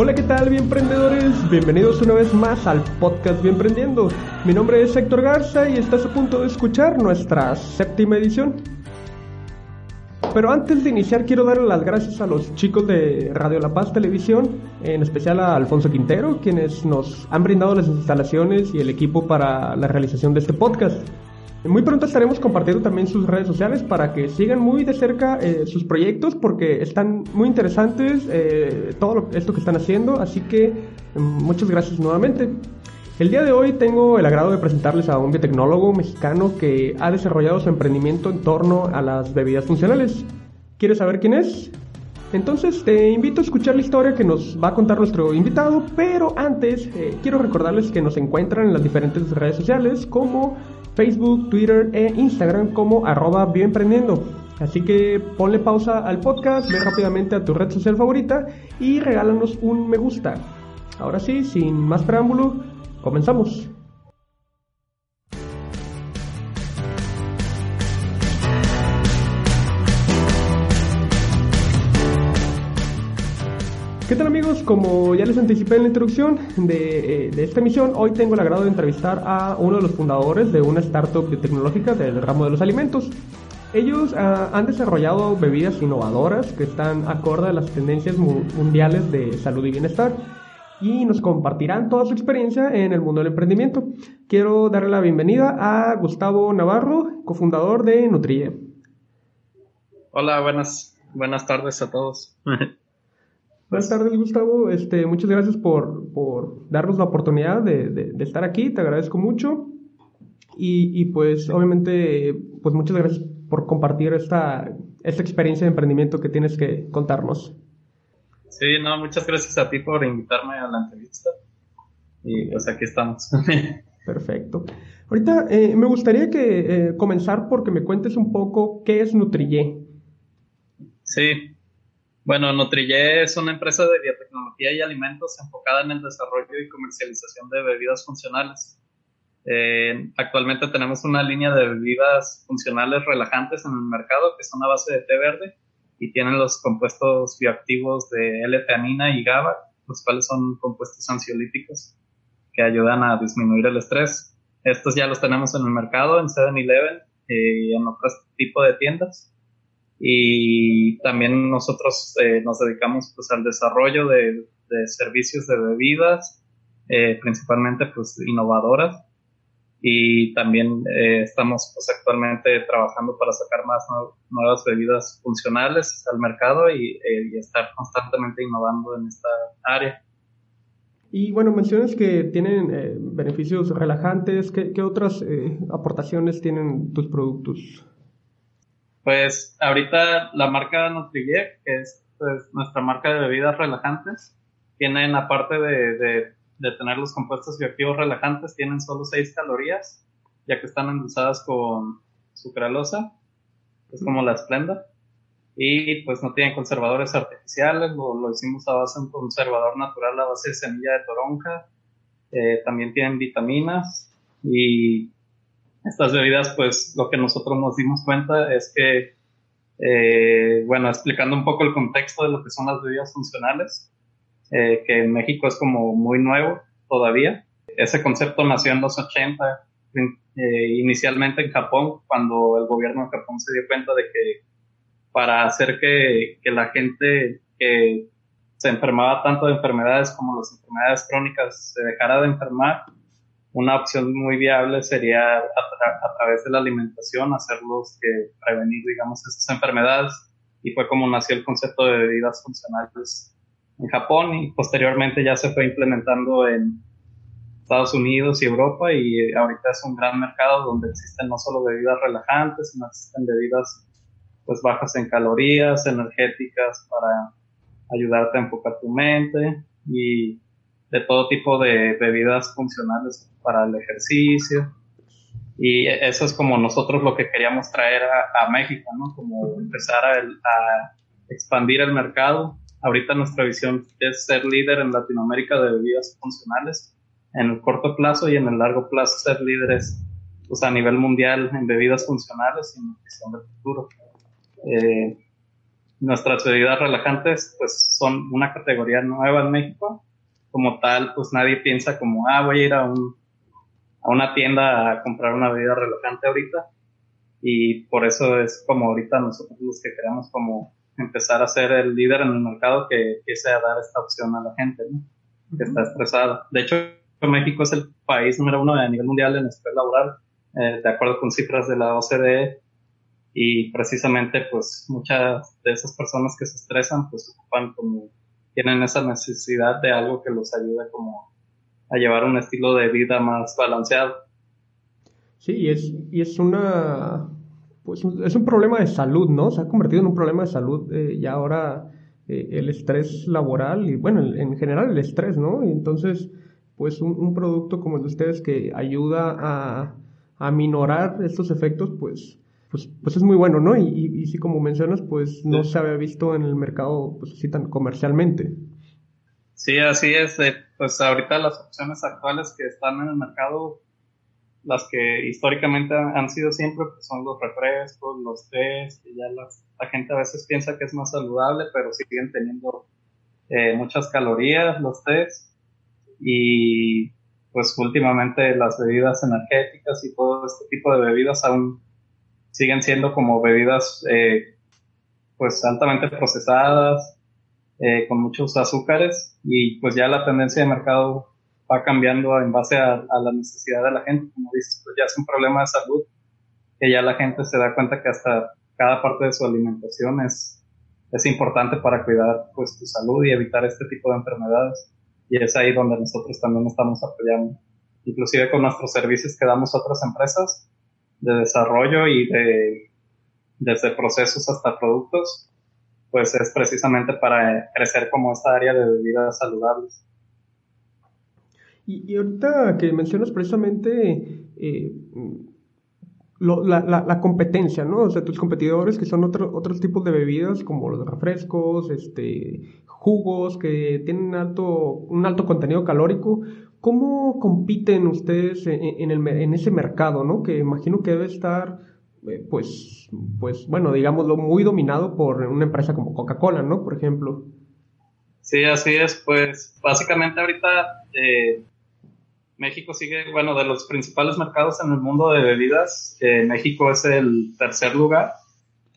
Hola, ¿qué tal, bien emprendedores? Bienvenidos una vez más al podcast Bien Emprendiendo. Mi nombre es Héctor Garza y estás a punto de escuchar nuestra séptima edición. Pero antes de iniciar quiero darle las gracias a los chicos de Radio La Paz Televisión, en especial a Alfonso Quintero, quienes nos han brindado las instalaciones y el equipo para la realización de este podcast. Muy pronto estaremos compartiendo también sus redes sociales para que sigan muy de cerca eh, sus proyectos porque están muy interesantes eh, todo esto que están haciendo, así que mm, muchas gracias nuevamente. El día de hoy tengo el agrado de presentarles a un biotecnólogo mexicano que ha desarrollado su emprendimiento en torno a las bebidas funcionales. ¿Quieres saber quién es? Entonces te invito a escuchar la historia que nos va a contar nuestro invitado, pero antes eh, quiero recordarles que nos encuentran en las diferentes redes sociales como Facebook, Twitter e Instagram como arroba bioemprendiendo. Así que ponle pausa al podcast, ve rápidamente a tu red social favorita y regálanos un me gusta. Ahora sí, sin más preámbulo, comenzamos. ¿Qué tal amigos? Como ya les anticipé en la introducción de, eh, de, esta emisión, hoy tengo el agrado de entrevistar a uno de los fundadores de una startup biotecnológica del ramo de los alimentos. Ellos uh, han desarrollado bebidas innovadoras que están acorde a las tendencias mundiales de salud y bienestar y nos compartirán toda su experiencia en el mundo del emprendimiento. Quiero darle la bienvenida a Gustavo Navarro, cofundador de Nutrille. Hola, buenas, buenas tardes a todos. Buenas tardes, Gustavo. Este, muchas gracias por, por darnos la oportunidad de, de, de, estar aquí. Te agradezco mucho. Y, y, pues, obviamente, pues muchas gracias por compartir esta, esta experiencia de emprendimiento que tienes que contarnos. Sí, no, muchas gracias a ti por invitarme a la entrevista. Y pues aquí estamos. Perfecto. Ahorita eh, me gustaría que eh, comenzar porque me cuentes un poco qué es Nutrille. Sí, bueno, Nutrille es una empresa de biotecnología y alimentos enfocada en el desarrollo y comercialización de bebidas funcionales. Eh, actualmente tenemos una línea de bebidas funcionales relajantes en el mercado que son a base de té verde y tienen los compuestos bioactivos de L-teanina y GABA, los cuales son compuestos ansiolíticos que ayudan a disminuir el estrés. Estos ya los tenemos en el mercado, en 7-Eleven y en otro tipo de tiendas y también nosotros eh, nos dedicamos pues al desarrollo de, de servicios de bebidas, eh, principalmente pues innovadoras y también eh, estamos pues actualmente trabajando para sacar más nuevas bebidas funcionales al mercado y, y, estar constantemente innovando en esta área. Y bueno, mencionas que tienen beneficios relajantes, ¿qué, qué otras aportaciones tienen tus productos? Pues ahorita la marca Nutrille, que es pues, nuestra marca de bebidas relajantes, tienen aparte de, de, de, tener los compuestos bioactivos relajantes, tienen solo 6 calorías, ya que están endulzadas con sucralosa, es como la esplenda. Y pues no tienen conservadores artificiales, lo, lo hicimos a base de un conservador natural a base de semilla de toronja. Eh, también tienen vitaminas y estas bebidas, pues lo que nosotros nos dimos cuenta es que, eh, bueno, explicando un poco el contexto de lo que son las bebidas funcionales, eh, que en México es como muy nuevo todavía. Ese concepto nació en los 80, eh, inicialmente en Japón, cuando el gobierno de Japón se dio cuenta de que para hacer que, que la gente que se enfermaba tanto de enfermedades como las enfermedades crónicas se dejara de enfermar, una opción muy viable sería a, tra a, través de la alimentación hacerlos prevenir, digamos, esas enfermedades. Y fue como nació el concepto de bebidas funcionales en Japón y posteriormente ya se fue implementando en Estados Unidos y Europa y ahorita es un gran mercado donde existen no solo bebidas relajantes, sino existen bebidas pues bajas en calorías, energéticas para ayudarte a enfocar tu mente y de todo tipo de bebidas funcionales para el ejercicio. Y eso es como nosotros lo que queríamos traer a, a México, ¿no? Como empezar a, a, expandir el mercado. Ahorita nuestra visión es ser líder en Latinoamérica de bebidas funcionales en el corto plazo y en el largo plazo ser líderes pues, a nivel mundial en bebidas funcionales y en nutrición del futuro. Eh, nuestras bebidas relajantes pues son una categoría nueva en México. Como tal, pues nadie piensa como, ah, voy a ir a, un, a una tienda a comprar una bebida relajante ahorita. Y por eso es como ahorita nosotros los que queremos como empezar a ser el líder en el mercado que empiece a dar esta opción a la gente, ¿no? Que está estresada. De hecho, México es el país número uno a nivel mundial en estrés laboral, eh, de acuerdo con cifras de la OCDE, y precisamente pues muchas de esas personas que se estresan pues ocupan como tienen esa necesidad de algo que los ayude como a llevar un estilo de vida más balanceado. Sí, y es, y es una pues es un problema de salud, ¿no? Se ha convertido en un problema de salud eh, ya ahora eh, el estrés laboral y bueno, en general el estrés, ¿no? Y entonces, pues un, un producto como el de ustedes que ayuda a, a minorar estos efectos, pues pues, pues es muy bueno, ¿no? Y, y, sí, como mencionas, pues no se había visto en el mercado pues así tan comercialmente. Sí, así es. pues ahorita las opciones actuales que están en el mercado, las que históricamente han sido siempre, pues son los refrescos, los tés, que ya la gente a veces piensa que es más saludable, pero siguen teniendo eh, muchas calorías los tés. Y pues últimamente las bebidas energéticas y todo este tipo de bebidas aún siguen siendo como bebidas eh, pues altamente procesadas, eh, con muchos azúcares y pues ya la tendencia de mercado va cambiando en base a, la necesidad de la gente, como dices, pues ya es un problema de salud, que ya la gente se da cuenta que hasta cada parte de su alimentación es, es importante para cuidar pues tu salud y evitar este tipo de enfermedades. Y es ahí donde nosotros también estamos apoyando, inclusive con nuestros servicios que damos a otras empresas, de desarrollo y de desde procesos hasta productos, pues es precisamente para crecer como esta área de bebidas saludables. Y, ahorita que mencionas precisamente eh, la, la, competencia, ¿no? O sea, tus competidores que son otro, otros tipos de bebidas como los refrescos, este, jugos que tienen alto, un alto contenido calórico, ¿Cómo compiten ustedes en, el, en ese mercado, ¿no? Que imagino que debe estar, eh, pues, pues, bueno, digámoslo, muy dominado por una empresa como Coca-Cola, ¿no? Por ejemplo. Sí, así es. Pues, básicamente ahorita eh, México sigue, bueno, de los principales mercados en el mundo de bebidas, eh, México es el tercer lugar.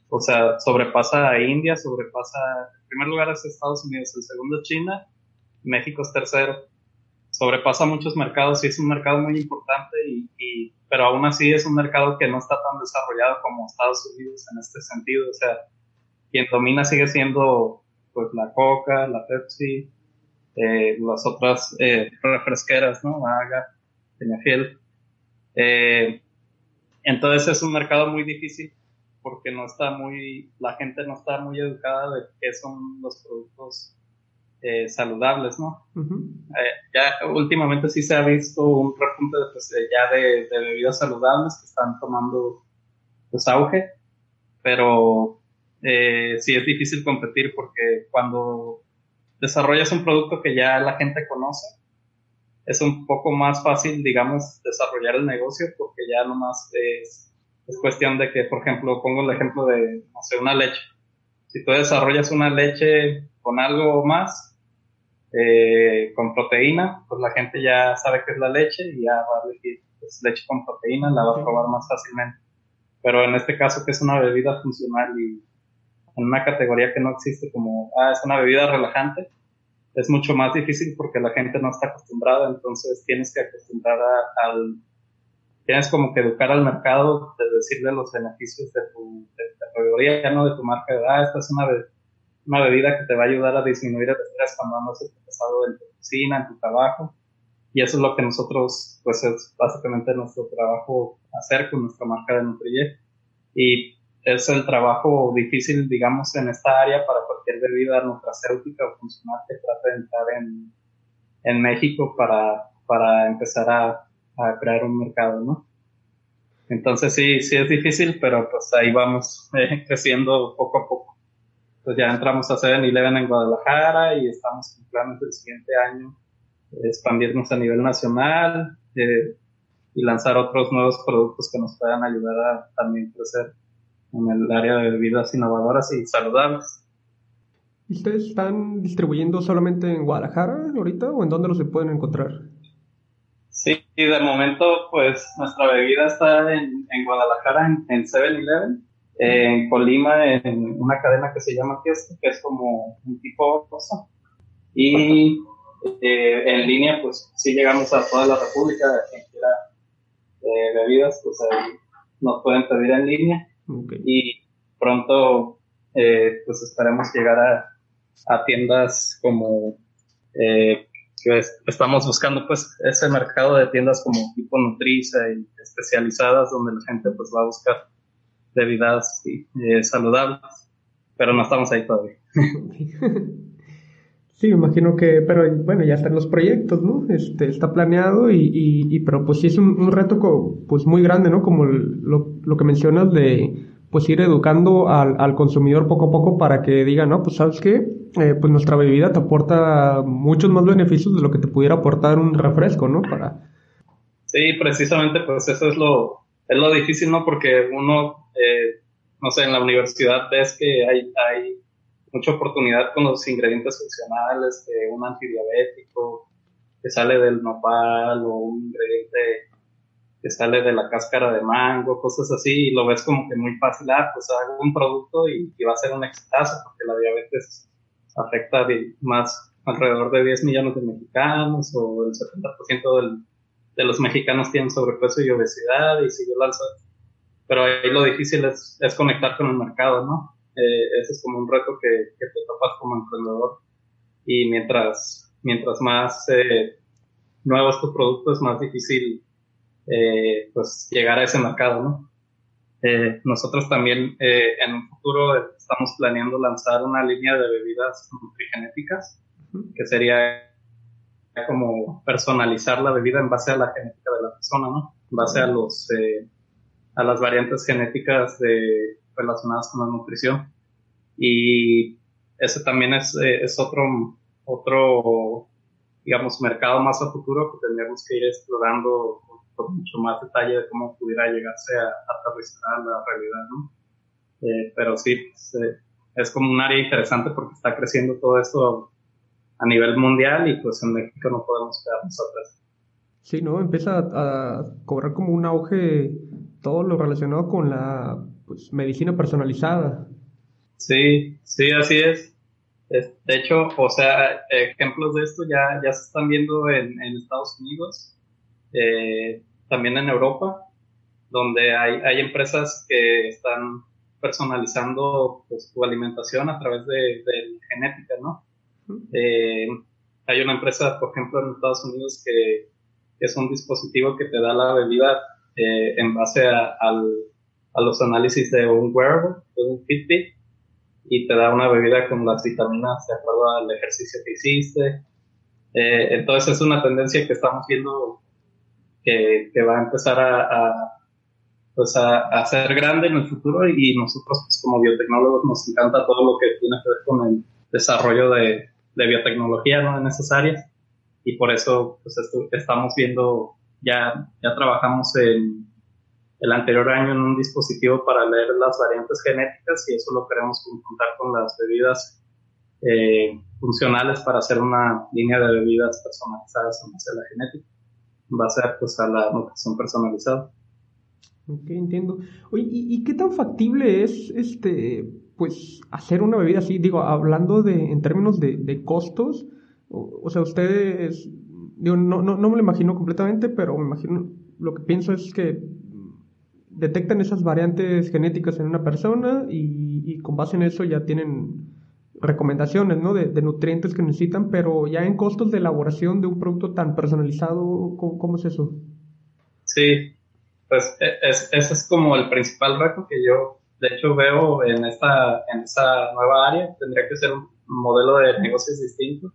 O sea, sobrepasa a India, sobrepasa, el primer lugar es Estados Unidos, el segundo China, México es tercero sobrepasa muchos mercados y es un mercado muy importante, y, pero aún así es un mercado que no está tan desarrollado como Estados Unidos en este sentido. O sea, quien domina sigue siendo pues la Coca, la Pepsi, eh, las otras eh, refresqueras, ¿no? Haga, Peñafiel. Eh, entonces es un mercado muy difícil porque no está muy, la gente no está muy educada de qué son los productos eh, saludables, ¿no? Eh, ya últimamente sí se ha visto un repunte de, pues, ya de, bebidas saludables que están tomando pues auge, pero eh, sí es difícil competir porque cuando desarrollas un producto que ya la gente conoce, es un poco más fácil, digamos, desarrollar el negocio porque ya nomás es, es cuestión de que, por ejemplo, pongo el ejemplo de, no sé, una leche. Si tú desarrollas una leche con algo más, eh, con proteína, pues la gente ya sabe que es la leche y ya va a elegir pues, leche con proteína, la va a probar más fácilmente. Pero en este caso que es una bebida funcional y en una categoría que no existe como, ah, es una bebida relajante, es mucho más difícil porque la gente no está acostumbrada, entonces tienes que acostumbrar al, tienes como que educar al mercado de decirle los beneficios de tu, de, categoría, no de tu marca, ah, esta es una bebida una bebida que te va a ayudar a disminuir el estrés cuando andas estresado en tu oficina, en tu trabajo. Y eso es lo que nosotros, pues es básicamente nuestro trabajo hacer con nuestra marca de Nutriye. Y es el trabajo difícil, digamos, en esta área para cualquier bebida nutracéutica o funcional que trate de entrar en, en México para, para empezar a, a crear un mercado, ¿no? Entonces sí, sí es difícil, pero pues ahí vamos eh, creciendo poco a poco pues ya entramos a 7-Eleven en Guadalajara y estamos con planes del siguiente año expandirnos a nivel nacional eh, y lanzar otros nuevos productos que nos puedan ayudar a también crecer en el área de bebidas innovadoras y saludables. ¿Y ustedes están distribuyendo solamente en Guadalajara ahorita o en dónde los se pueden encontrar? Sí, de momento, pues nuestra bebida está en, en Guadalajara, en 7-Eleven, en Colima, en una cadena que se llama Fiesta, que es como un tipo cosa. Y eh, en línea, pues sí llegamos a toda la República, quien quiera eh, bebidas, pues ahí nos pueden pedir en línea. Y pronto, eh, pues esperemos llegar a, a tiendas como que estamos buscando pues ese mercado de tiendas como tipo Nutriza y especializadas donde la gente pues va a buscar bebidas eh, saludables, pero no estamos ahí todavía. Sí, me imagino que, pero bueno, ya están los proyectos, ¿no? Este, está planeado y, y, pero pues sí es un, reto pues muy grande, ¿no? Como lo, lo que mencionas de pues ir educando al, al consumidor poco a poco para que diga, no, pues sabes qué, eh, pues nuestra bebida te aporta muchos más beneficios de lo que te pudiera aportar un refresco, ¿no? Para... Sí, precisamente, pues eso es lo, es lo difícil, ¿no? Porque uno, eh, no sé, en la universidad ves que hay, hay mucha oportunidad con los ingredientes funcionales, que un antidiabético que sale del nopal o un ingrediente que sale de la cáscara de mango, cosas así, y lo ves como que muy fácil, ah, pues hago un producto y, va a ser un exitazo, porque la diabetes afecta más alrededor de 10 millones de mexicanos, o el 70% del, de los mexicanos tienen sobrepeso y obesidad, y si yo lanzo, pero ahí lo difícil es, es conectar con el mercado, ¿no? Eh, ese es como un reto que, que, te topas como emprendedor, y mientras, mientras más eh, nuevo es tu producto, es más difícil eh, pues llegar a ese mercado, ¿no? Eh, nosotros también eh, en un futuro estamos planeando lanzar una línea de bebidas nutrigenéticas, que sería como personalizar la bebida en base a la genética de la persona, ¿no? En base a los a las variantes genéticas de, relacionadas con la nutrición. Y ese también es, es otro, otro, digamos, mercado más a futuro que tendríamos que ir explorando mucho más detalle de cómo pudiera llegarse a, aterrizar a la realidad, ¿no? Eh, pero sí, pues, eh, es como un área interesante porque está creciendo todo esto a nivel mundial y pues en México no podemos quedarnos atrás. Sí, ¿no? Empieza a, cobrar como un auge todo lo relacionado con la pues, medicina personalizada. Sí, sí, así es. de hecho, o sea, ejemplos de esto ya, ya se están viendo en, en Estados Unidos. Eh, también en Europa, donde hay, hay empresas que están personalizando pues, tu alimentación a través de, de genética, ¿no? Eh, hay una empresa, por ejemplo, en Estados Unidos que, es un dispositivo que te da la bebida eh, en base a, a, los análisis de un wearable, de un Fitbit, y te da una bebida con las vitaminas de acuerdo al ejercicio que hiciste. Eh, entonces es una tendencia que estamos viendo que, va a empezar a, pues a, ser grande en el futuro y nosotros pues como biotecnólogos nos encanta todo lo que tiene que ver con el desarrollo de, biotecnología ¿no? en esas áreas y por eso pues estamos viendo ya ya trabajamos en el anterior año en un dispositivo para leer las variantes genéticas y eso lo queremos conjuntar con las bebidas eh, funcionales para hacer una línea de bebidas personalizadas en base a la genética va a ser pues a la nutrición personalizada. Ok, entiendo. Oye, ¿y, qué tan factible es este pues hacer una bebida así? Digo, hablando de, en términos de, costos, o, sea, ustedes, digo, no, no, no me lo imagino completamente, pero me imagino, lo que pienso es que detectan esas variantes genéticas en una persona y, y con base en eso ya tienen recomendaciones, ¿no? De, nutrientes que necesitan, pero ya en costos de elaboración de un producto tan personalizado, ¿cómo, es eso? Sí, pues e, es, ese es como el principal reto que yo, de hecho, veo en esta, en esta nueva área. Tendría que ser un modelo de negocios distinto,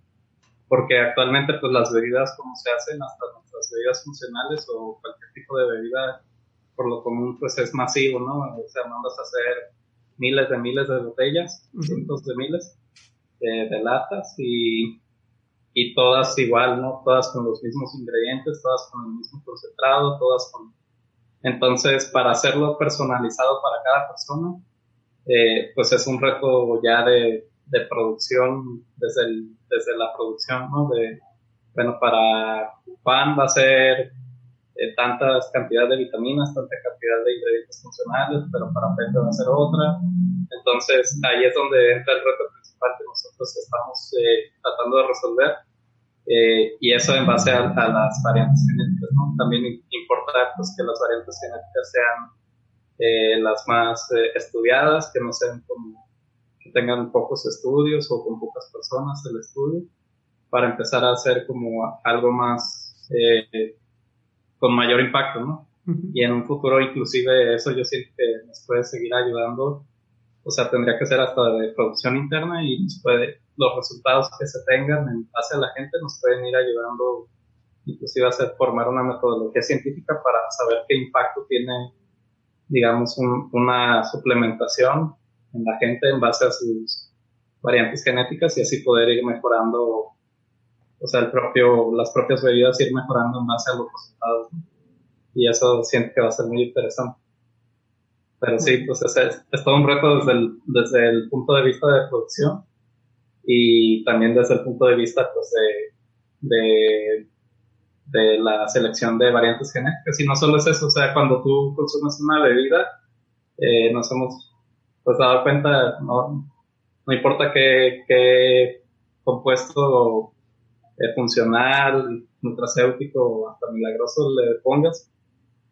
porque actualmente, pues las bebidas como se hacen, hasta nuestras bebidas funcionales o cualquier tipo de bebida, por lo común, pues es masivo, ¿no? O sea, mandas a hacer miles de miles de botellas, cientos de miles de latas y, y todas igual, ¿no? Todas con los mismos ingredientes, todas con el mismo concentrado, todas con... Entonces, para hacerlo personalizado para cada persona, eh, pues es un reto ya de, producción, desde, el, desde la producción, ¿no? De, bueno, para pan va a ser eh, tantas cantidades de vitaminas, tanta cantidad de ingredientes funcionales, pero para pepe va a ser otra. Entonces ahí es donde entra el reto principal que nosotros estamos eh, tratando de resolver. Eh, y eso en base a, las variantes genéticas, ¿no? También importa pues, que las variantes genéticas sean las más estudiadas, que no sean como que tengan pocos estudios o con pocas personas el estudio, para empezar a hacer como algo más con mayor impacto, ¿no? Y en un futuro inclusive eso yo siento que nos puede seguir ayudando, o sea, tendría que ser hasta de producción interna y nos puede, los resultados que se tengan en base a la gente nos pueden ir ayudando inclusive a hacer, formar una metodología científica para saber qué impacto tiene, digamos, una suplementación en la gente en base a sus variantes genéticas y así poder ir mejorando o sea, el propio, las propias bebidas ir mejorando en base a los resultados. Y eso siento que va a ser muy interesante. Pero sí, pues es, es, todo un reto desde el, desde el punto de vista de producción y también desde el punto de vista pues de, de, de la selección de variantes genéticas. Y no solo es eso, o sea, cuando tú consumes una bebida, eh, nos hemos pues dado cuenta, no, no importa qué, qué compuesto eh, funcional, nutracéutico, hasta milagroso le pongas,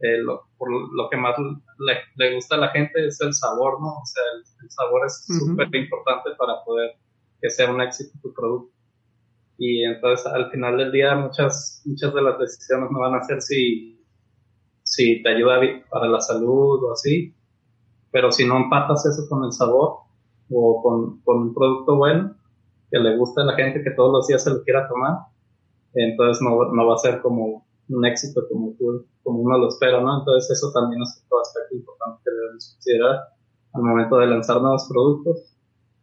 eh, lo, por lo que más le, gusta a la gente es el sabor, ¿no? O sea, el, sabor es súper importante para poder que sea un éxito tu producto. Y entonces al final del día muchas, muchas de las decisiones no van a ser si, si te ayuda para la salud o así, pero si no empatas eso con el sabor o con, con un producto bueno, que le guste a la gente, que todos los días se lo quiera tomar, entonces no, no va a ser como un éxito como, como uno lo espera, ¿no? Entonces eso también es otro aspecto importante que debemos considerar al momento de lanzar nuevos productos,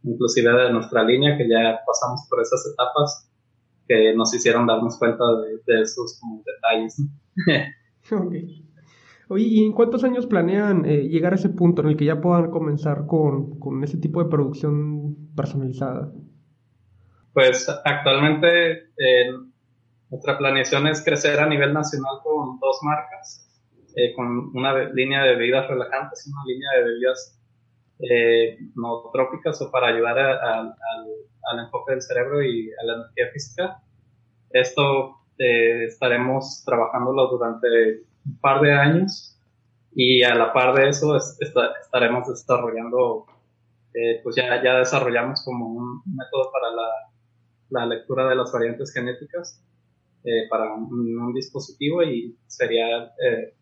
inclusive de nuestra línea, que ya pasamos por esas etapas que nos hicieron darnos cuenta de, esos como detalles. Oye, ¿y en cuántos años planean eh, llegar a ese punto en el que ya puedan comenzar con, con ese tipo de producción personalizada? Pues actualmente eh, nuestra planeación es crecer a nivel nacional con dos marcas, eh, con una línea de bebidas relajantes y una línea de bebidas eh, no trópicas o para ayudar al enfoque del cerebro y a la energía física. Esto estaremos trabajándolo durante un par de años y a la par de eso estaremos desarrollando, pues ya, ya desarrollamos como un método para la la lectura de las variantes genéticas eh, para un, dispositivo y sería eh,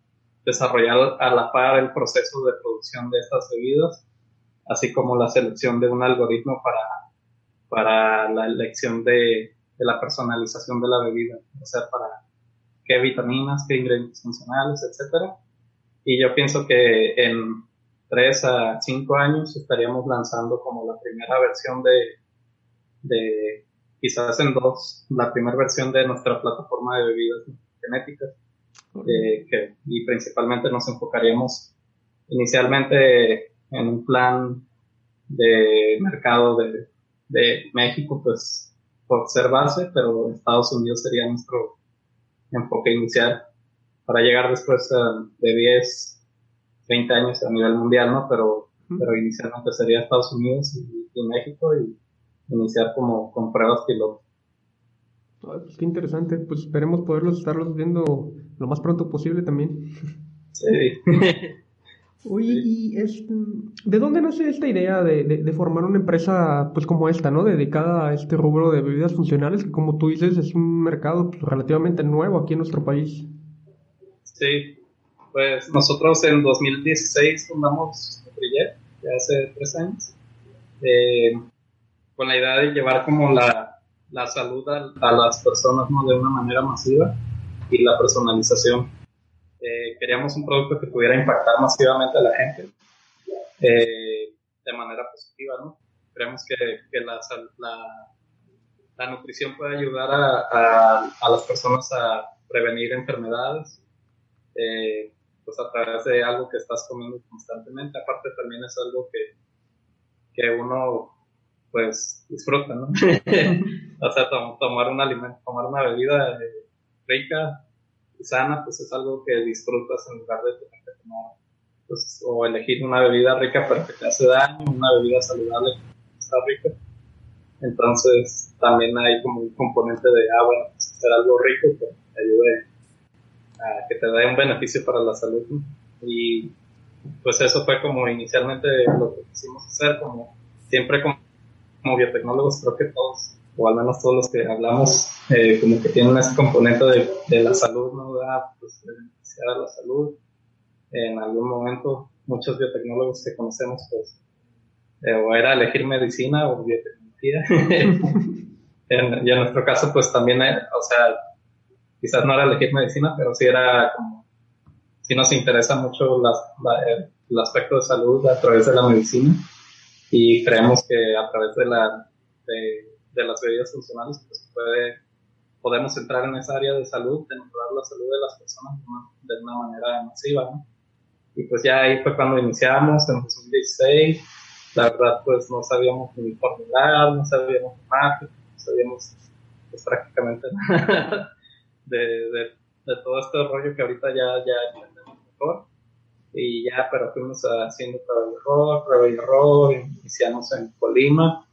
desarrollar a la par el proceso de producción de estas bebidas, así como la selección de un algoritmo para, para la elección de, de la personalización de la bebida, o sea, para qué vitaminas, qué ingredientes funcionales, etcétera. Y yo pienso que en tres a cinco años estaríamos lanzando como la primera versión de, de quizás en dos, la primera versión de nuestra plataforma de bebidas genéticas, eh, que, y principalmente nos enfocaríamos inicialmente en un plan de mercado de, de México, pues por ser base, pero Estados Unidos sería nuestro enfoque inicial para llegar después de 10, 20 años a nivel mundial, ¿no? Pero, pero inicialmente sería Estados Unidos y, y México y iniciar como con pruebas piloto. Pues qué interesante, pues esperemos poderlos estarlos viendo lo más pronto posible también. Sí. Oye, ¿y es, de dónde nace esta idea de, de, formar una empresa pues como esta, ¿no? Dedicada a este rubro de bebidas funcionales, que como tú dices es un mercado pues, relativamente nuevo aquí en nuestro país. Sí, pues nosotros en 2016 fundamos Nutrijet, ya hace tres años. Eh, con la idea de llevar como la, la salud a, las personas ¿no? de una manera masiva y la personalización. Eh, queríamos un producto que pudiera impactar masivamente a la gente eh, de manera positiva, ¿no? Creemos que, que la, la, la, nutrición puede ayudar a, a, a, las personas a prevenir enfermedades, eh, pues a través de algo que estás comiendo constantemente. Aparte también es algo que, que uno pues disfruta, ¿no? o sea, tomar un alimento, tomar una bebida eh, rica sana, pues es algo que disfrutas en lugar de tener que tomar, pues, o elegir una bebida rica pero que te hace daño, una bebida saludable que está rica. Entonces, también hay como un componente de, ah, bueno, pues, hacer algo rico que te ayude a que te dé un beneficio para la salud. Y pues eso fue como inicialmente lo que quisimos hacer, como siempre como, biotecnólogos, creo que todos, o al menos todos los que hablamos, eh, como que tienen ese componente de, la salud, ¿no? Da, pues, beneficiar a la salud. En algún momento, muchos biotecnólogos que conocemos, pues, eh, o era elegir medicina o biotecnología. en, y en nuestro caso, pues también, eh, o sea, quizás no era elegir medicina, pero sí era como, sí nos interesa mucho las, el, aspecto de salud a través de la medicina y creemos que a través de, la, de, de las bebidas funcionales pues puede, podemos entrar en esa área de salud, de mejorar la salud de las personas de una manera masiva, ¿no? Y pues ya ahí fue cuando iniciamos en 2016. La verdad, pues no sabíamos ni formular, no sabíamos marketing, no sabíamos pues, prácticamente nada de, de, todo este rollo que ahorita ya, ya entendemos mejor. Y ya, pero fuimos haciendo prueba y error, prueba y error, iniciamos en Colima,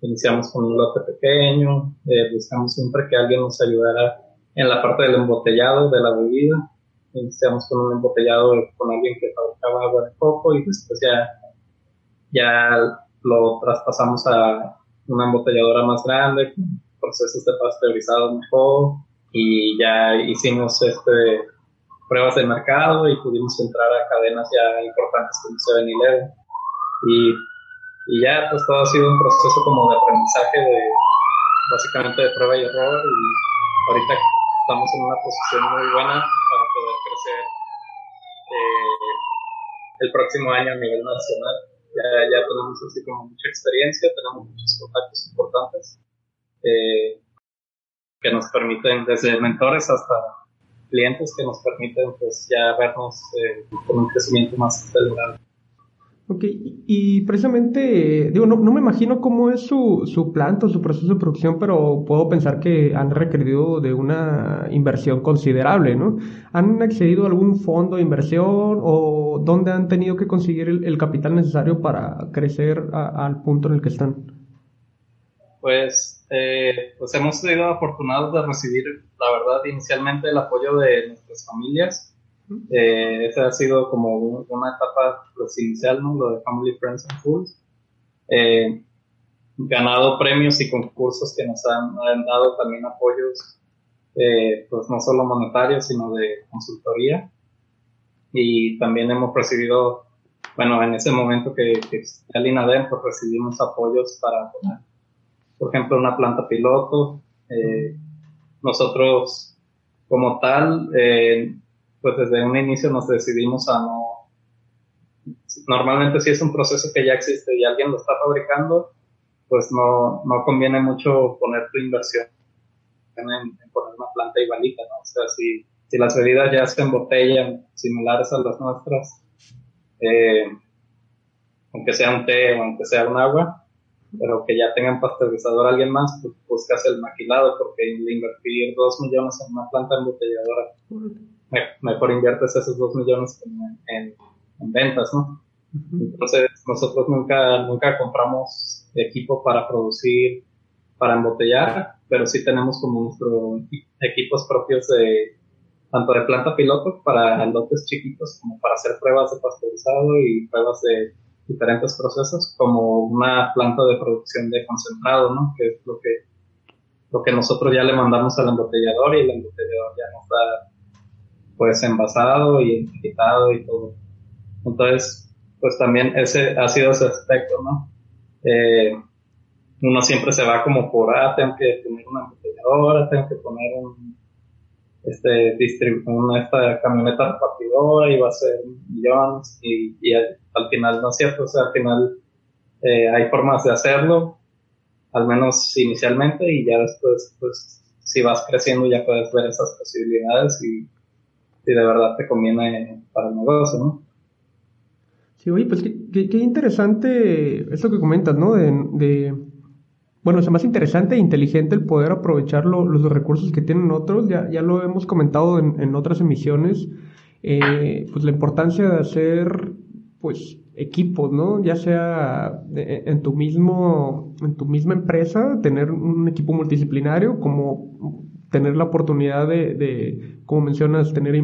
iniciamos con un lote pequeño, eh, buscamos siempre que alguien nos ayudara en la parte del embotellado de la bebida. Iniciamos con un embotellado con alguien que fabricaba agua de coco y después ya, ya lo traspasamos a una embotelladora más grande, con procesos de pasteurizado mejor, y ya hicimos este, pruebas de mercado y pudimos entrar a cadenas ya importantes como 7-Eleven. Y, y ya pues todo ha sido un proceso como de aprendizaje de básicamente de prueba y error y ahorita estamos en una posición muy buena para poder crecer eh, el próximo año a nivel nacional. Ya, ya tenemos así como mucha experiencia, tenemos muchos contactos importantes. Eh, que nos permiten, desde mentores hasta clientes que nos permiten pues ya vernos eh, con un crecimiento más acelerado. Ok, y precisamente, digo, no, no, me imagino cómo es su, su planta o su proceso de producción, pero puedo pensar que han requerido de una inversión considerable, ¿no? ¿Han accedido a algún fondo de inversión o dónde han tenido que conseguir el, capital necesario para crecer al punto en el que están? Pues eh, pues hemos sido afortunados de recibir, la verdad, inicialmente el apoyo de nuestras familias. Eh, esa ha sido como una etapa pues, inicial, ¿no? Lo de Family Friends and Fools. Eh, ganado premios y concursos que nos han, dado también apoyos, eh, pues no solo monetarios, sino de consultoría. Y también hemos recibido, bueno, en ese momento que, que el INADEM, pues recibimos apoyos para poner por ejemplo, una planta piloto. Eh, nosotros, como tal, eh, pues desde un inicio nos decidimos a no... Normalmente si es un proceso que ya existe y alguien lo está fabricando, pues no, no conviene mucho poner tu inversión en, poner una planta igualita, ¿no? O sea, si, si las bebidas ya se embotellan similares a las nuestras, eh, aunque sea un té o aunque sea un agua, pero que ya tengan pasteurizador alguien más, pues buscas el maquilado, porque invertir dos millones en una planta embotelladora, mejor inviertes esos dos millones en, en, ventas, ¿no? Entonces, nosotros nunca, nunca compramos equipo para producir, para embotellar, pero sí tenemos como nuestros equipos propios de, tanto de planta piloto para lotes chiquitos como para hacer pruebas de pasteurizado y pruebas de diferentes procesos como una planta de producción de concentrado, ¿no? Que es lo que, lo que nosotros ya le mandamos al embotellador y el embotellador ya nos da pues envasado y etiquetado y todo. Entonces, pues también ese ha sido ese aspecto, ¿no? Eh, uno siempre se va como por, ah, tengo que poner una embotelladora, tengo que poner un, este, una esta camioneta repartidora y va a ser millones y, y al final no es cierto, o sea, al final eh, hay formas de hacerlo, al menos inicialmente, y ya después, pues, si vas creciendo ya puedes ver esas posibilidades y si de verdad te conviene para el negocio, ¿no? Sí, oye, pues qué, interesante esto que comentas, ¿no? De, bueno, es más interesante e inteligente el poder aprovechar los recursos que tienen otros. Ya, ya lo hemos comentado en, en otras emisiones. Eh, pues la importancia de hacer, pues, equipos, ¿no? Ya sea en tu mismo, en tu misma empresa, tener un equipo multidisciplinario, como tener la oportunidad de, como mencionas, tener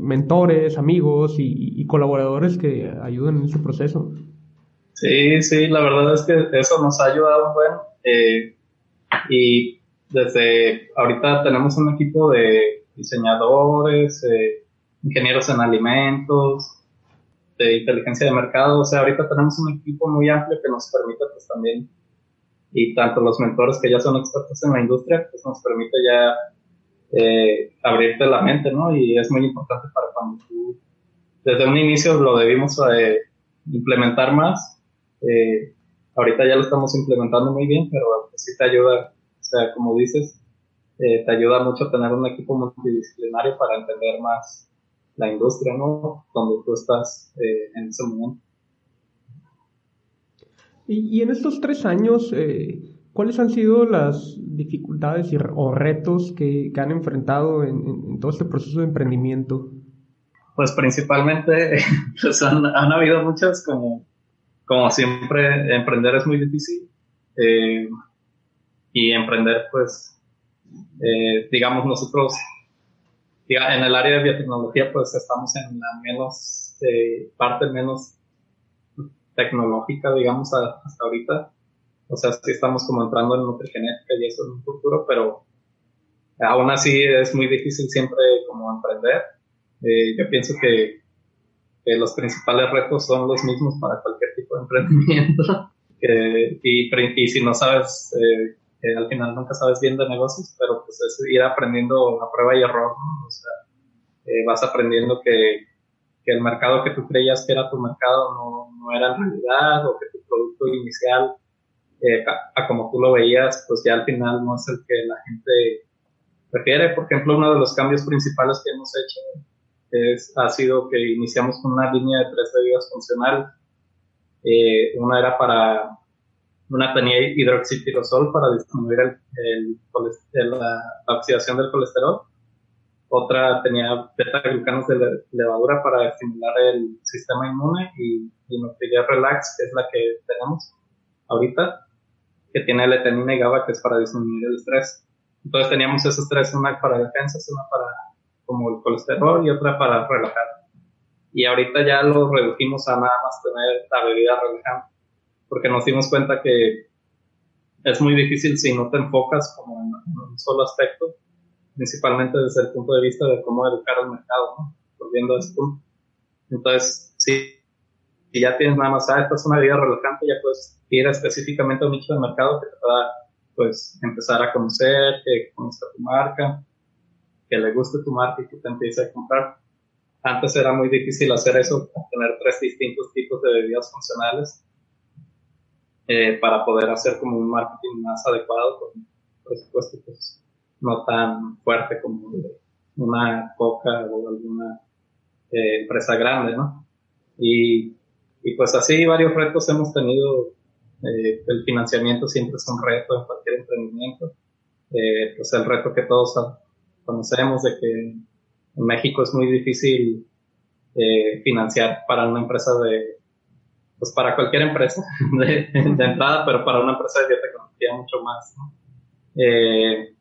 mentores, amigos y, colaboradores que ayuden en ese proceso. Sí, sí, la verdad es que eso nos ha ayudado un buen. Eh, y desde ahorita tenemos un equipo de diseñadores, eh, ingenieros en alimentos, de inteligencia de mercado. O sea, ahorita tenemos un equipo muy amplio que nos permite pues también, y tanto los mentores que ya son expertos en la industria, pues nos permite ya eh, abrirte la mente, ¿no? Y es muy importante para cuando tú, desde un inicio lo debimos eh, implementar más. Eh, ahorita ya lo estamos implementando muy bien, pero pues, sí te ayuda, o sea, como dices, te ayuda mucho tener un equipo multidisciplinario para entender más la industria, ¿no? Donde tú estás eh, en ese momento. Y, en estos tres años, eh, ¿cuáles han sido las dificultades o retos que, han enfrentado en, todo este proceso de emprendimiento? Pues principalmente pues han, habido muchas, como, siempre, emprender es muy difícil. Eh, y emprender, pues, digamos, nosotros en el área de biotecnología pues estamos en la menos eh, parte menos tecnológica digamos hasta ahorita. O sea sí estamos como entrando en nutrigenética y eso en un futuro pero aún así es muy difícil siempre como emprender. Eh, yo pienso que, los principales retos son los mismos para cualquier tipo de emprendimiento. Y, y, si no sabes eh, que al final nunca sabes bien de negocios, pero pues es ir aprendiendo a prueba y error, ¿no? O sea, eh, vas aprendiendo que, que, el mercado que tú creías que era tu mercado no, no era en realidad, o que tu producto inicial, eh, a, como tú lo veías, pues ya al final no es el que la gente prefiere. Por ejemplo, uno de los cambios principales que hemos hecho es, ha sido que iniciamos con una línea de tres bebidas funcional. Eh, una era para una tenía hidroxitirosol para disminuir el, la, oxidación del colesterol. Otra tenía beta-glucanos de levadura para estimular el sistema inmune y, y Relax, que es la que tenemos ahorita, que tiene letenina y GABA, que es para disminuir el estrés. Entonces teníamos esos tres, una para defensas, una para como el colesterol y otra para relajar. Y ahorita ya lo redujimos a nada más tener la bebida relajante porque nos dimos cuenta que es muy difícil si no te enfocas como en, un solo aspecto, principalmente desde el punto de vista de cómo educar al mercado, ¿no? Volviendo a ese punto. Entonces, si, si ya tienes nada más, ah, esta es una vida relajante, ya puedes ir específicamente a un nicho de mercado que te pueda, pues, empezar a conocer, que conozca tu marca, que le guste tu marca y que te empiece a comprar. Antes era muy difícil hacer eso, tener tres distintos tipos de bebidas funcionales eh, para poder hacer como un marketing más adecuado con presupuesto pues, no tan fuerte como una Coca o alguna eh, empresa grande, ¿no? Y, y, pues así varios retos hemos tenido. Eh, el financiamiento siempre es un reto en cualquier emprendimiento. pues el reto que todos conocemos de que en México es muy difícil financiar para una empresa de pues para cualquier empresa de, entrada, pero para una empresa de biotecnología mucho más. Eh,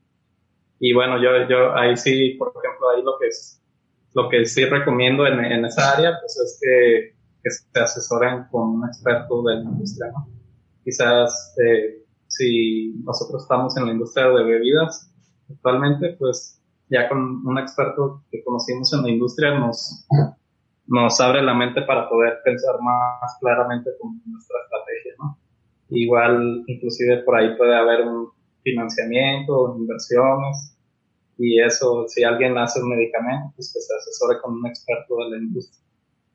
y bueno, yo, yo ahí sí, por ejemplo, ahí lo que es, lo que sí recomiendo en, en esa área, pues es que, que, se asesoren con un experto de la industria, ¿no? Quizás eh, si nosotros estamos en la industria de bebidas actualmente, pues ya con un experto que conocimos en la industria nos, nos abre la mente para poder pensar más claramente con nuestra estrategia, ¿no? Igual, inclusive por ahí puede haber un financiamiento, inversiones, y eso, si alguien hace un medicamento, pues que se asesore con un experto de la industria.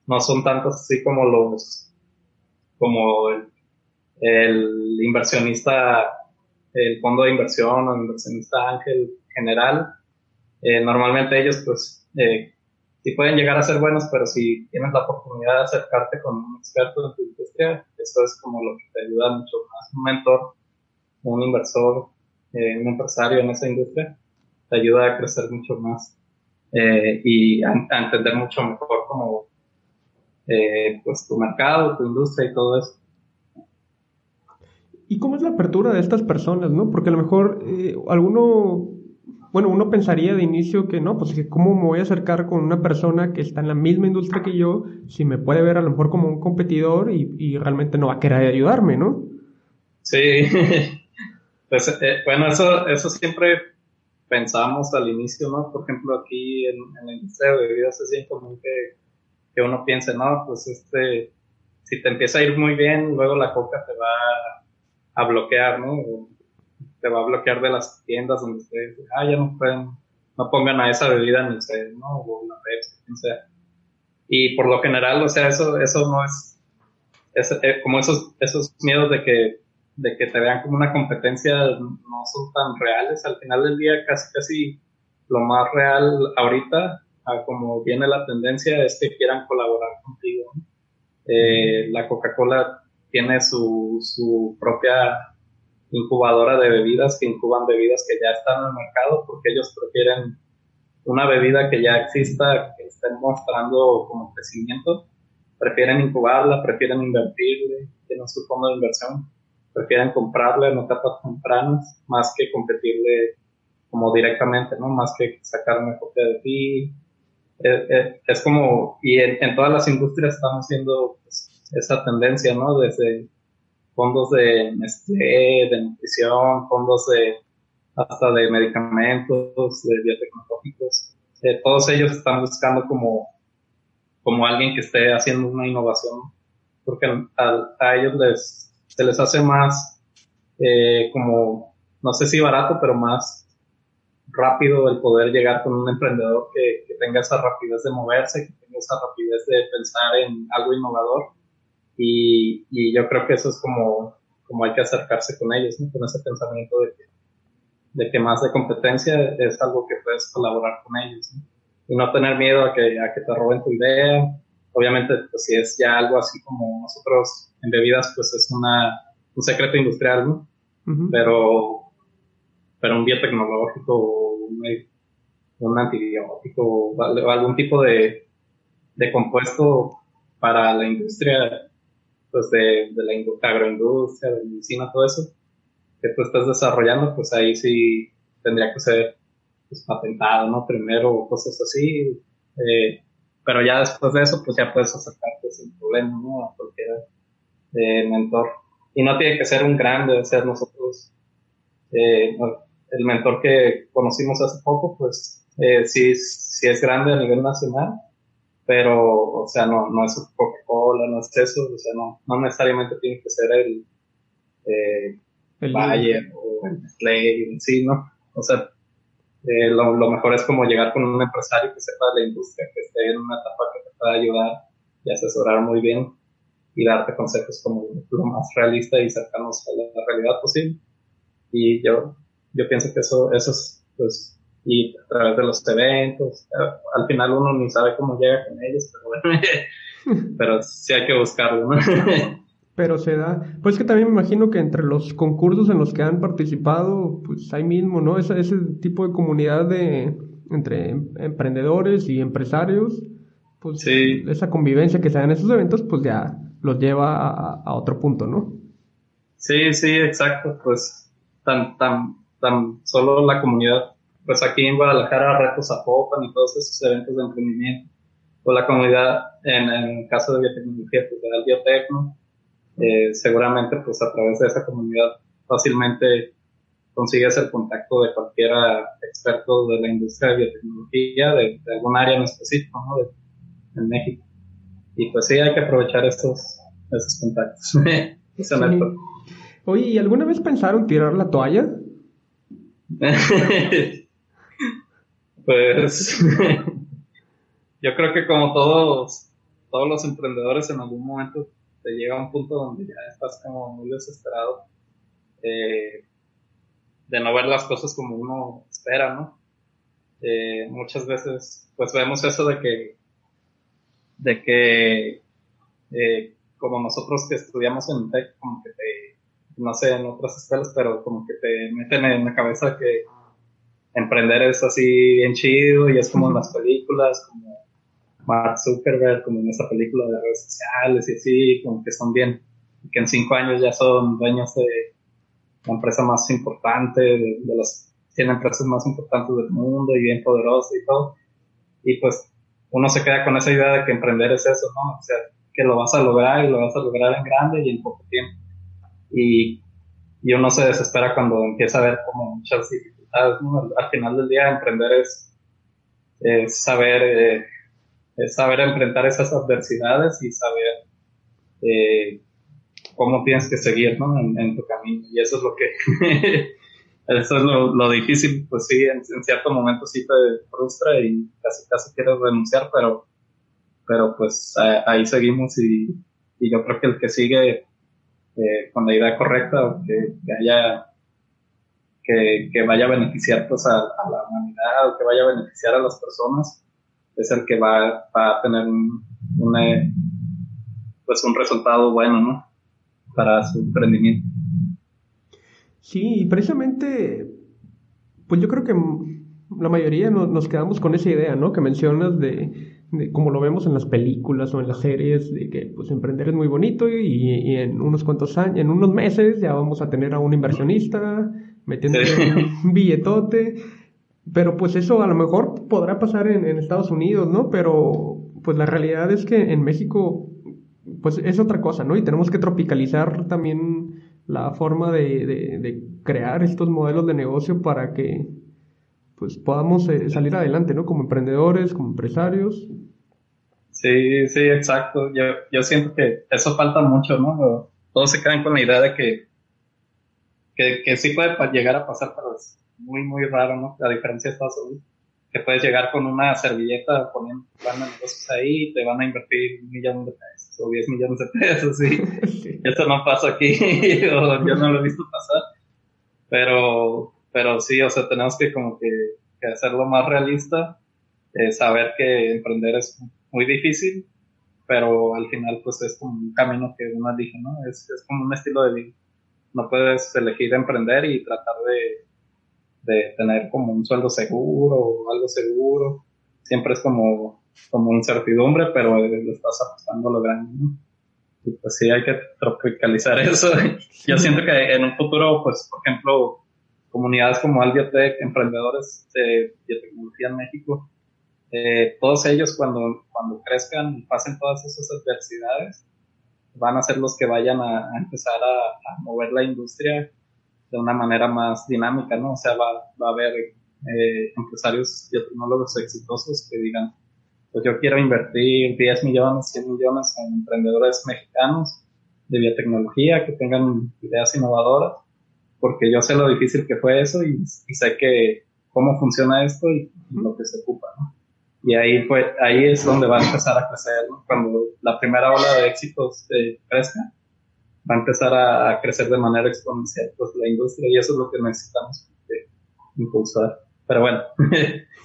No son tantos así como los, como el, el inversionista, el fondo de inversión o el inversionista ángel general. Eh, normalmente ellos, pues, eh, pueden llegar a ser buenos, pero si tienes la oportunidad de acercarte con un experto en tu industria, eso es como lo que te ayuda mucho más. Un mentor, un inversor, eh, un empresario en esa industria, te ayuda a crecer mucho más eh, y a, entender mucho mejor como eh, pues tu mercado, tu industria y todo eso. ¿Y cómo es la apertura de estas personas, no? Porque a lo mejor eh, alguno, bueno, uno pensaría de inicio que no, pues que cómo me voy a acercar con una persona que está en la misma industria que yo, si me puede ver a lo mejor como un competidor y, realmente no va a querer ayudarme, ¿no? Sí, pues eh, bueno, eso, eso siempre pensamos al inicio, ¿no? Por ejemplo, aquí en, en la industria de bebidas es bien común que, que uno piense, no, pues este, si te empieza a ir muy bien, luego la coca te va a bloquear, ¿no? Te va a bloquear de las tiendas donde ustedes, ah, ya no pueden, no pongan a esa bebida ni ustedes, ¿no? O la Pepsi, quien sea. Y por lo general, o sea, eso, eso no es, es eh, como esos, esos miedos de que, de que te vean como una competencia no son tan reales. Al final del día, casi, casi lo más real ahorita, como viene la tendencia, es que quieran colaborar contigo. Eh, la Coca-Cola tiene su, su propia incubadora de bebidas que incuban bebidas que ya están en el mercado porque ellos prefieren una bebida que ya exista, que estén mostrando como crecimiento, prefieren incubarla, prefieren invertirle, tienen su fondo de inversión, prefieren comprarla en etapas tempranas más que competirle como directamente, ¿no? Más que sacar una copia de ti. Es, como, y en, todas las industrias estamos viendo pues, esa tendencia, ¿no? Desde fondos de de nutrición, fondos de hasta de medicamentos, de biotecnológicos, eh, todos ellos están buscando como, como alguien que esté haciendo una innovación, porque a, ellos les, se les hace más eh, como, no sé si barato, pero más rápido el poder llegar con un emprendedor que, que tenga esa rapidez de moverse, que tenga esa rapidez de pensar en algo innovador y, y yo creo que eso es como, como hay que acercarse con ellos, ¿no? con ese pensamiento de que, de que más de competencia es algo que puedes colaborar con ellos. ¿no? Y no tener miedo a que, a que te roben tu idea. Obviamente, pues si es ya algo así como nosotros en bebidas, pues es una, un secreto industrial, ¿no? Pero, pero un biotecnológico, un, un antibiótico o algún tipo de, de compuesto para la industria pues de, de la agroindustria, de medicina, todo eso, que tú estás desarrollando, pues ahí sí tendría que ser pues, patentado, ¿no? Primero, cosas así, eh, pero ya después de eso, pues ya puedes acercarte sin problema, ¿no? A cualquier eh, mentor. Y no tiene que ser un grande, ser nosotros, eh, el mentor que conocimos hace poco, pues eh, sí, sí es grande a nivel nacional, pero, o sea, no, no es Coca-Cola, no es eso, o sea, no, no necesariamente tiene que ser el, eh, el Bayer o el Nestlé, sí, ¿no? O sea, eh, lo, mejor es como llegar con un empresario que sepa de la industria, que esté en una etapa que te pueda ayudar y asesorar muy bien y darte consejos como lo más realista y cercanos a la, realidad posible. Y yo, yo pienso que eso, eso es, pues, y a través de los eventos. Al final uno ni sabe cómo llega con ellos, pero pero sí hay que buscarlo, ¿no? pero se da. Pues que también me imagino que entre los concursos en los que han participado, pues hay mismo, ¿no? Ese, ese tipo de comunidad de entre emprendedores y empresarios, pues esa convivencia que se da en esos eventos, pues ya los lleva a, a, otro punto, ¿no? Sí, sí, exacto. Pues tan, tan, tan solo la comunidad pues aquí en Guadalajara, Retos Zapopan y todos esos eventos de emprendimiento, o la comunidad, en, el caso de biotecnología, pues de Biotecno, eh, seguramente pues a través de esa comunidad fácilmente consigues el contacto de cualquier experto de la industria de biotecnología, de, algún área en específico, ¿no? De, en México. Y pues sí, hay que aprovechar esos, esos contactos. Oye, ¿y alguna vez pensaron tirar la toalla? Pues yo creo que como todos, todos los emprendedores en algún momento llega a un punto donde ya estás como muy desesperado eh, de no ver las cosas como uno espera, ¿no? Eh, muchas veces pues vemos eso de que de que eh, como nosotros que estudiamos en TEC, como que te, no sé, en otras escuelas, pero como que te meten en la cabeza que emprender es así bien chido y es como en las películas, como Mark Zuckerberg, como en esa película de redes sociales y así, como que son bien, que en cinco años ya son dueños de la empresa más importante, de, las 100 empresas más importantes del mundo y bien poderosas y todo. Y pues uno se queda con esa idea de que emprender es eso, ¿no? O sea, que lo vas a lograr y lo vas a lograr en grande y en poco tiempo. Y, y uno se desespera cuando empieza a ver como muchas dificultades, ¿no? Al, final del día emprender es, es saber, eh, es saber enfrentar esas adversidades y saber eh, cómo tienes que seguir, ¿no? En, tu camino. Y eso es lo que, eso es lo, difícil, pues sí, en, en cierto momento sí te frustra y casi casi quieres renunciar, pero pero pues ahí seguimos y, y, yo creo que el que sigue eh, con la idea correcta, que, que haya, que, que, vaya a beneficiar pues a, a, la humanidad o que vaya a beneficiar a las personas, es el que va, va a tener un, una, pues un resultado bueno, ¿no? Para su emprendimiento. Sí, precisamente, pues yo creo que la mayoría nos, nos quedamos con esa idea, ¿no? Que mencionas de como lo vemos en las películas o en las series, de que pues emprender es muy bonito y, en unos cuantos años, en unos meses ya vamos a tener a un inversionista metiendo un billetote, pero pues eso a lo mejor podrá pasar en, Estados Unidos, ¿no? Pero pues la realidad es que en México pues es otra cosa, ¿no? Y tenemos que tropicalizar también la forma de, de crear estos modelos de negocio para que pues podamos eh, salir adelante, ¿no? Como emprendedores, como empresarios. Sí, sí, exacto. Yo, yo siento que eso falta mucho, ¿no? Todos se quedan con la idea de que, que, sí puede llegar a pasar, pero muy, muy raro, ¿no? A diferencia de Estados Unidos, que puedes llegar con una servilleta poniendo plan de negocios ahí y te van a invertir un millón de pesos o diez millones de pesos, y Eso no pasa aquí, o yo no lo he visto pasar. Pero, pero sí, o sea, tenemos que como que, hacerlo más realista, eh, saber que emprender es muy difícil, pero al final pues es como un camino que uno elige, ¿no? Es, es como un estilo de vida. No puedes elegir emprender y tratar de, de tener como un sueldo seguro o algo seguro. Siempre es como, como incertidumbre, pero lo estás apostando a lo grande, ¿no? Y pues sí, hay que tropicalizar eso. Yo siento que en un futuro, pues, por ejemplo, comunidades como Albiotech, emprendedores de biotecnología en México, eh, todos ellos cuando, cuando crezcan y pasen todas esas adversidades, van a ser los que vayan a, empezar a, mover la industria de una manera más dinámica, ¿no? O sea, va, va a haber eh, empresarios biotecnólogos exitosos que digan, pues yo quiero invertir 10 millones, 100 millones en emprendedores mexicanos de biotecnología que tengan ideas innovadoras porque yo sé lo difícil que fue eso y, sé que cómo funciona esto y, lo que se ocupa, ¿no? Y ahí fue, ahí es donde va a empezar a crecer, ¿no? Cuando la primera ola de éxitos eh, crezca, va a empezar a, crecer de manera exponencial, pues la industria y eso es lo que necesitamos impulsar. Pero bueno.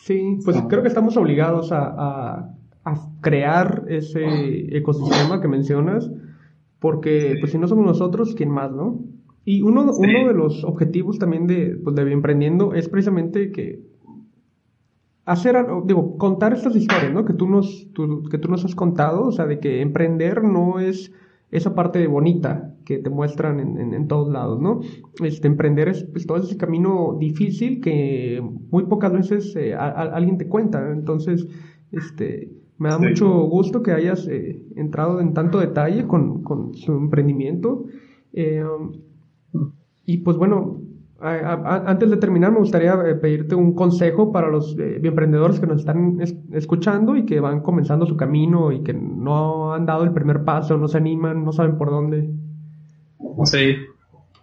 sí, pues creo que estamos obligados a, a, a crear ese ecosistema que mencionas, porque pues si no somos nosotros, ¿quién más, no? Y uno, uno de los objetivos también de, pues, de Emprendiendo es precisamente que hacer, digo, contar estas historias, ¿no? Que tú nos, que tú nos has contado, o sea, de que emprender no es esa parte bonita que te muestran en, en, todos lados, ¿no? Este, emprender es pues, todo ese camino difícil que muy pocas veces eh, alguien te cuenta, entonces, este, me da mucho gusto que hayas eh, entrado en tanto detalle con, con su emprendimiento. Eh, y pues bueno, antes de terminar me gustaría eh, pedirte un consejo para los eh, emprendedores que nos están escuchando y que van comenzando su camino y que no han dado el primer paso, no se animan, no saben por dónde. Sí,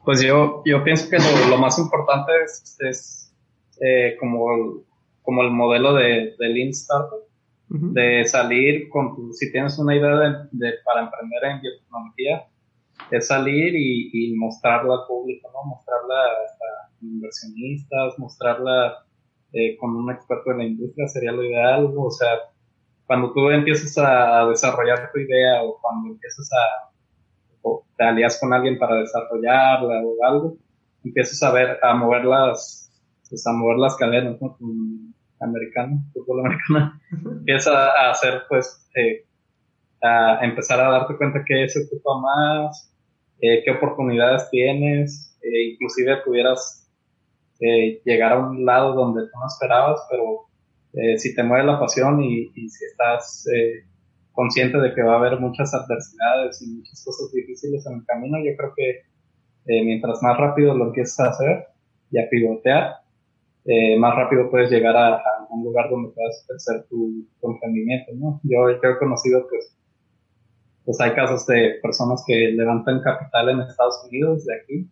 pues yo, yo pienso que lo, más importante es, eh, como, como el modelo de, de Lean Startup, de salir con tu, si tienes una idea de, para emprender en biotecnología, es salir y, mostrarla al público, ¿no? Mostrarla a inversionistas, mostrarla eh, con un experto en la industria sería lo ideal, o sea, cuando tú empiezas a desarrollar tu idea o cuando empiezas a, o te alías con alguien para desarrollarla o algo, empiezas a ver, a mover las, pues a mover las cadenas, ¿no? americano, fútbol americano, empieza a hacer, pues, eh, a empezar a darte cuenta que se ocupa más, eh, qué oportunidades tienes, eh, inclusive pudieras eh, llegar a un lado donde tú no esperabas, pero eh, si te mueve la pasión y, si estás eh, consciente de que va a haber muchas adversidades y muchas cosas difíciles en el camino, yo creo que eh, mientras más rápido lo empieces a hacer y a pivotear, más rápido puedes llegar a, un lugar donde puedas ejercer tu, emprendimiento, ¿no? Yo, he conocido, pues, pues hay casos de personas que levantan capital en Estados Unidos, de aquí,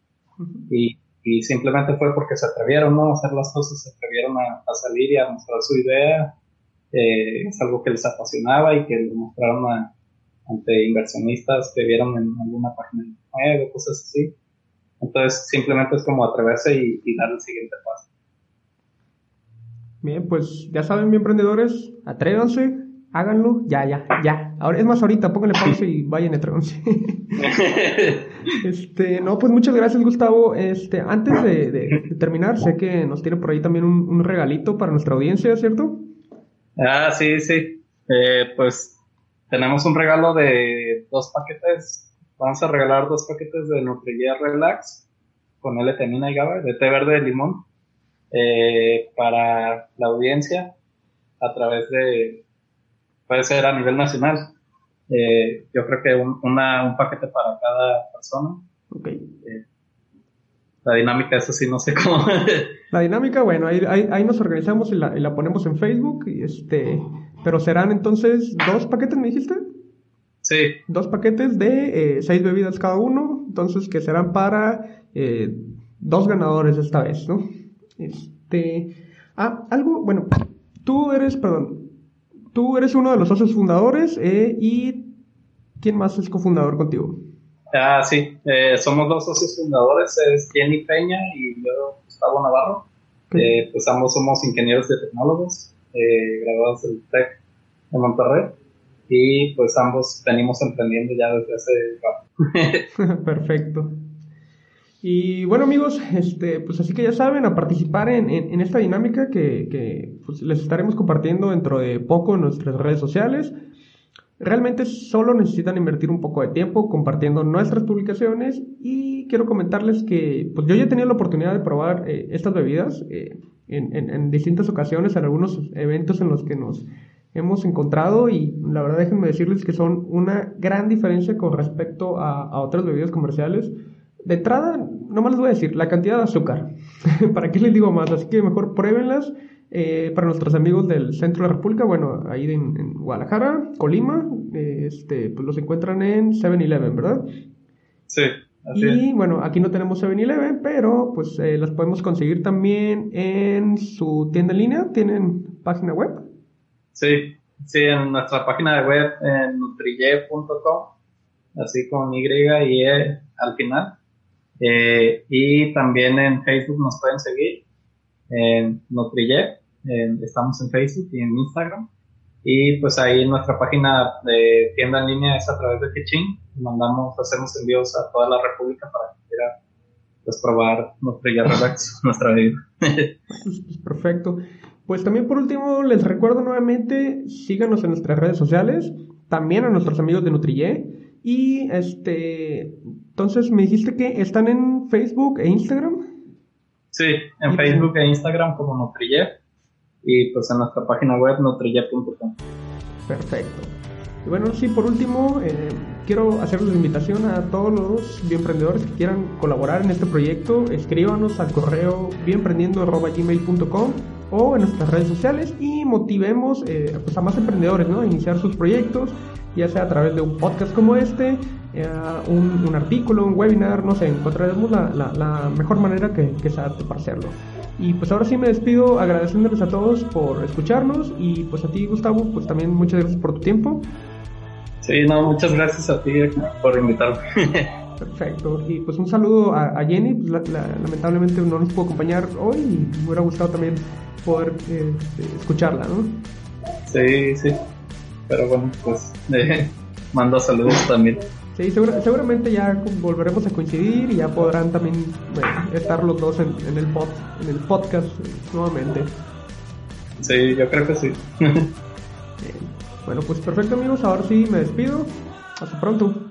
y y simplemente fue porque se atrevieron ¿no? a hacer las cosas, se atrevieron a, salir y a mostrar su idea. Eh, es algo que les apasionaba y que lo mostraron ante inversionistas que vieron en alguna página web o cosas así. Entonces simplemente es como atreverse y, dar el siguiente paso. Bien, pues ya saben, bien emprendedores, atrévanse, háganlo, ya, ya, ya. Ahora, es más, ahorita pónganle pausa y vayan a este, no, pues muchas gracias, Gustavo. Este, antes de, terminar, sé que nos tiene por ahí también un, regalito para nuestra audiencia, ¿cierto? Ah, sí, sí. Eh, pues tenemos un regalo de dos paquetes. Vamos a regalar dos paquetes de Nutrigea Relax con L-tenina y GABA, de té verde de limón, eh, para la audiencia a través de puede ser a nivel nacional. Eh, yo creo que un, una, un paquete para cada persona. Okay. Eh, la dinámica es así, no sé cómo. la dinámica, bueno, ahí, ahí, nos organizamos y la, y la, ponemos en Facebook. Y este, pero serán entonces dos paquetes, ¿me dijiste? Sí. Dos paquetes de eh, seis bebidas cada uno, entonces que serán para eh, dos ganadores esta vez, ¿no? Este, ah, algo, bueno, tú eres, perdón, Tú eres uno de los socios fundadores eh, y ¿quién más es cofundador contigo? Ah, sí, eh, somos dos socios fundadores, es Jenny Peña y yo, Gustavo Navarro. Eh, pues ambos somos ingenieros de tecnólogos, graduados del TEC de Monterrey y pues ambos venimos emprendiendo ya desde hace Perfecto. Y bueno amigos, este, pues así que ya saben, a participar en, en, esta dinámica que, que pues les estaremos compartiendo dentro de poco en nuestras redes sociales. Realmente solo necesitan invertir un poco de tiempo compartiendo nuestras publicaciones y quiero comentarles que pues yo ya he tenido la oportunidad de probar eh, estas bebidas eh, en, en, en, distintas ocasiones, en algunos eventos en los que nos hemos encontrado y la verdad déjenme decirles que son una gran diferencia con respecto a, a otras bebidas comerciales de entrada, no más les voy a decir la cantidad de azúcar. ¿Para qué les digo más? Así que mejor pruébenlas. Eh, para nuestros amigos del centro de la República, bueno, ahí en, Guadalajara, Colima, eh, este, pues los encuentran en 7-Eleven, ¿verdad? Sí. Así y bueno, aquí no tenemos 7-Eleven, pero pues eh, las podemos conseguir también en su tienda en línea. ¿Tienen página web? Sí, sí, en nuestra página de web, en así con Y y E al final. Eh, y también en Facebook nos pueden seguir en Nutrille, estamos en Facebook y en Instagram. Y pues ahí nuestra página de tienda en línea es a través de Kitchen. Mandamos, hacemos envíos a toda la República para que quiera pues, probar Nutrille Relax, nuestra vida. Perfecto. Pues también por último les recuerdo nuevamente, síganos en nuestras redes sociales, también a nuestros amigos de Nutrille y este, entonces me dijiste que están en Facebook e Instagram. Sí, en Facebook e Instagram como Nutrille y pues en nuestra página web nutrille.com. Perfecto. Y bueno, sí, por último, eh, quiero hacerles la invitación a todos los bioemprendedores que quieran colaborar en este proyecto. Escríbanos al correo bioemprendiendo.gmail.com o en nuestras redes sociales y motivemos eh, pues a más emprendedores ¿no? a iniciar sus proyectos ya sea a través de un podcast como este, eh, un, artículo, un webinar, no sé, encontraremos la, la, mejor manera que, que para hacerlo. Y pues ahora sí me despido agradeciéndoles a todos por escucharnos y pues a ti Gustavo, pues también muchas gracias por tu tiempo. Sí, no, muchas gracias a ti por invitarme. Perfecto. Y pues un saludo a, Jenny, pues lamentablemente no nos pudo acompañar hoy y me hubiera gustado también poder este, escucharla, ¿no? Sí, sí. pero bueno, pues eh, mando saludos también. Sí, seguramente ya volveremos a coincidir y ya podrán también estar los dos en, el pod, en el podcast nuevamente. Sí, yo creo que sí. bueno, pues perfecto amigos, ahora sí me despido. Hasta pronto.